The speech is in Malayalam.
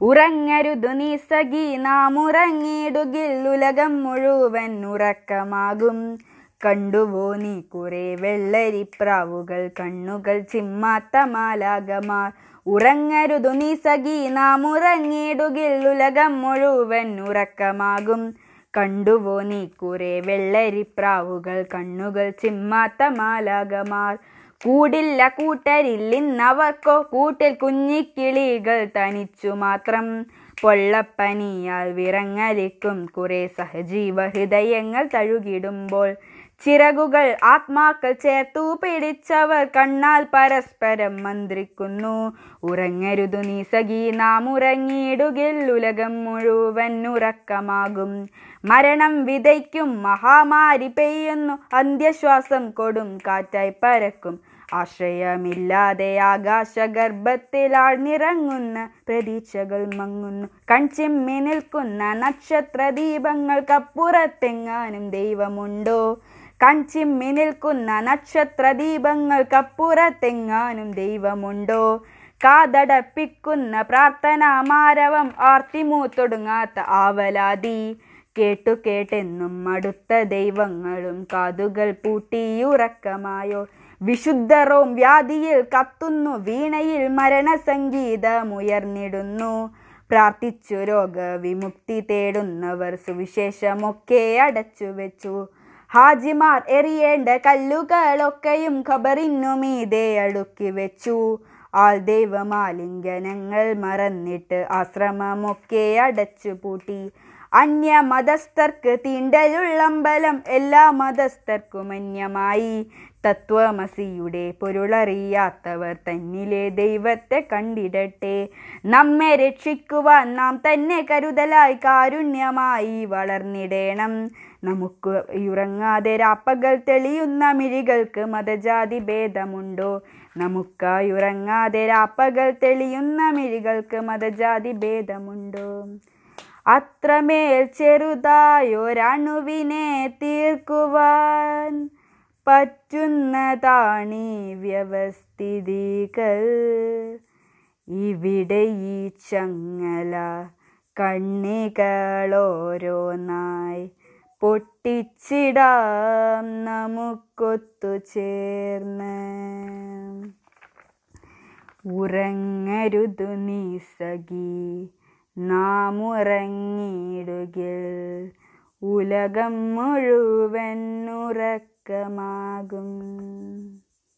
ഉറങ്ങരുതു നീ സഖി നാം ഉറങ്ങിടുകിൽ ഉലകം മുഴുവൻ ഉറക്കമാകും. കണ്ടുവോ നീ കുറെ വെള്ളരിപ്രാവുകൾ കണ്ണുകൾ ചിമ്മാത്ത മാലാകമാർ ഉറങ്ങരുതു നീ സഖി നാം ഉറങ്ങിടുകിൽ ഉലകം മുഴുവൻ ഉറക്കമാകും. കണ്ടുവോ നീ കുറെ വെള്ളരിപ്രാവുകൾ കണ്ണുകൾ ചിമ്മാത്ത മാലാകമാർ കൂടില്ല കൂട്ടരില്ലിന്നവർക്കോ കൂട്ടിൽ കുഞ്ഞിക്കിളികൾ തനിച്ചു മാത്രം. പൊള്ളപ്പനിയാൽ വിറങ്ങലിക്കും കുറെ സഹജീവ ഹൃദയങ്ങൾ തഴുകിടുമ്പോൾ ചിറകുകൾ ആത്മാക്കൾ ചേർത്തു പിടിച്ചവർ കണ്ണാൽ പരസ്പരം മന്ത്രിക്കുന്നു. ഉറങ്ങരുതു നീ സഖി നാം ഉറങ്ങിയിടുകിൽ ഉലകം മുഴുവൻ ഉറക്കമാകും. മരണം വിതയ്ക്കും മഹാമാരി പെയ്യുന്നു അന്ത്യശ്വാസം കൊടും കാറ്റായി പരക്കും. ആശ്രയമില്ലാതെ ആകാശഗർഭത്തിൽ ആഴ്ന്നിറങ്ങുന്ന പ്രതീക്ഷകൾ മങ്ങുന്നു. കൺചിമ്മി നിൽക്കുന്ന നക്ഷത്ര ദീപങ്ങൾക്കപ്പുറത്തെങ്ങാനും ദൈവമുണ്ടോ? കൺചിമ്മി നിൽക്കുന്ന നക്ഷത്ര ദീപങ്ങൾക്കപ്പുറത്തെങ്ങാനും ദൈവമുണ്ടോ? കാതടപ്പിക്കുന്ന പ്രാർത്ഥനാ മാരവം ആർത്തിമൂത്തൊടുങ്ങാത്ത ആവലാതി. കേട്ടു കേട്ടെന്നും അടുത്ത ദൈവങ്ങളും കാതുകൾ പൂട്ടിയുറക്കമായോ വിശുദ്ധറോം വ്യാധിയിൽ കത്തുന്നു വീണയിൽ മരണസംഗീതമുയർന്നിടുന്നു പ്രാർത്ഥിച്ചു രോഗവിമുക്തി തേടുന്നവർ സുവിശേഷമൊക്കെ അടച്ചു വെച്ചു ഹാജിമാർ എറിയേണ്ട കല്ലുകളൊക്കെയും ഖബറിനു മീതെ അടുക്കി വെച്ചു. ആൾ ദൈവമാലിംഗനങ്ങൾ മറന്നിട്ട് ആശ്രമമൊക്കെ അടച്ചു പൂട്ടി. അന്യ മതസ്ഥർക്ക് തീണ്ടലുള്ളമ്പലം എല്ലാ മതസ്ഥർക്കും അന്യമായി. തത്വമസിയുടെ പൊരുളറിയാത്തവർ തന്നിലെ ദൈവത്തെ കണ്ടിടട്ടെ. നമ്മെ രക്ഷിക്കുവാൻ നാം തന്നെ കരുതലായി കാരുണ്യമായി വളർന്നിടേണം. നമുക്ക് ഉറങ്ങാതെ രാപ്പകൽ തെളിയുന്ന മിഴികൾക്ക് മതജാതി ഭേദമുണ്ടോ? നമുക്കായി ഉറങ്ങാതെ രാപ്പകൽ തെളിയുന്ന മിഴികൾക്ക് മതജാതി ഭേദമുണ്ടോ? അത്രമേൽ ചെറുതായൊരണുവിനെ തീർക്കുവാൻ പറ്റുന്നതാണീ വ്യവസ്ഥിതികൾ. ഇവിടെ ഈ ചങ്ങല കണ്ണികളോരോന്നായി പൊട്ടിച്ചിടാം നമുക്കൊത്തു ചേർന്ന്. ഉറങ്ങരുതു നീ സഖി നാം ഉറങ്ങിയിടുകിൽ ഉലകം മുഴുവൻ ഉറക്കമാകും.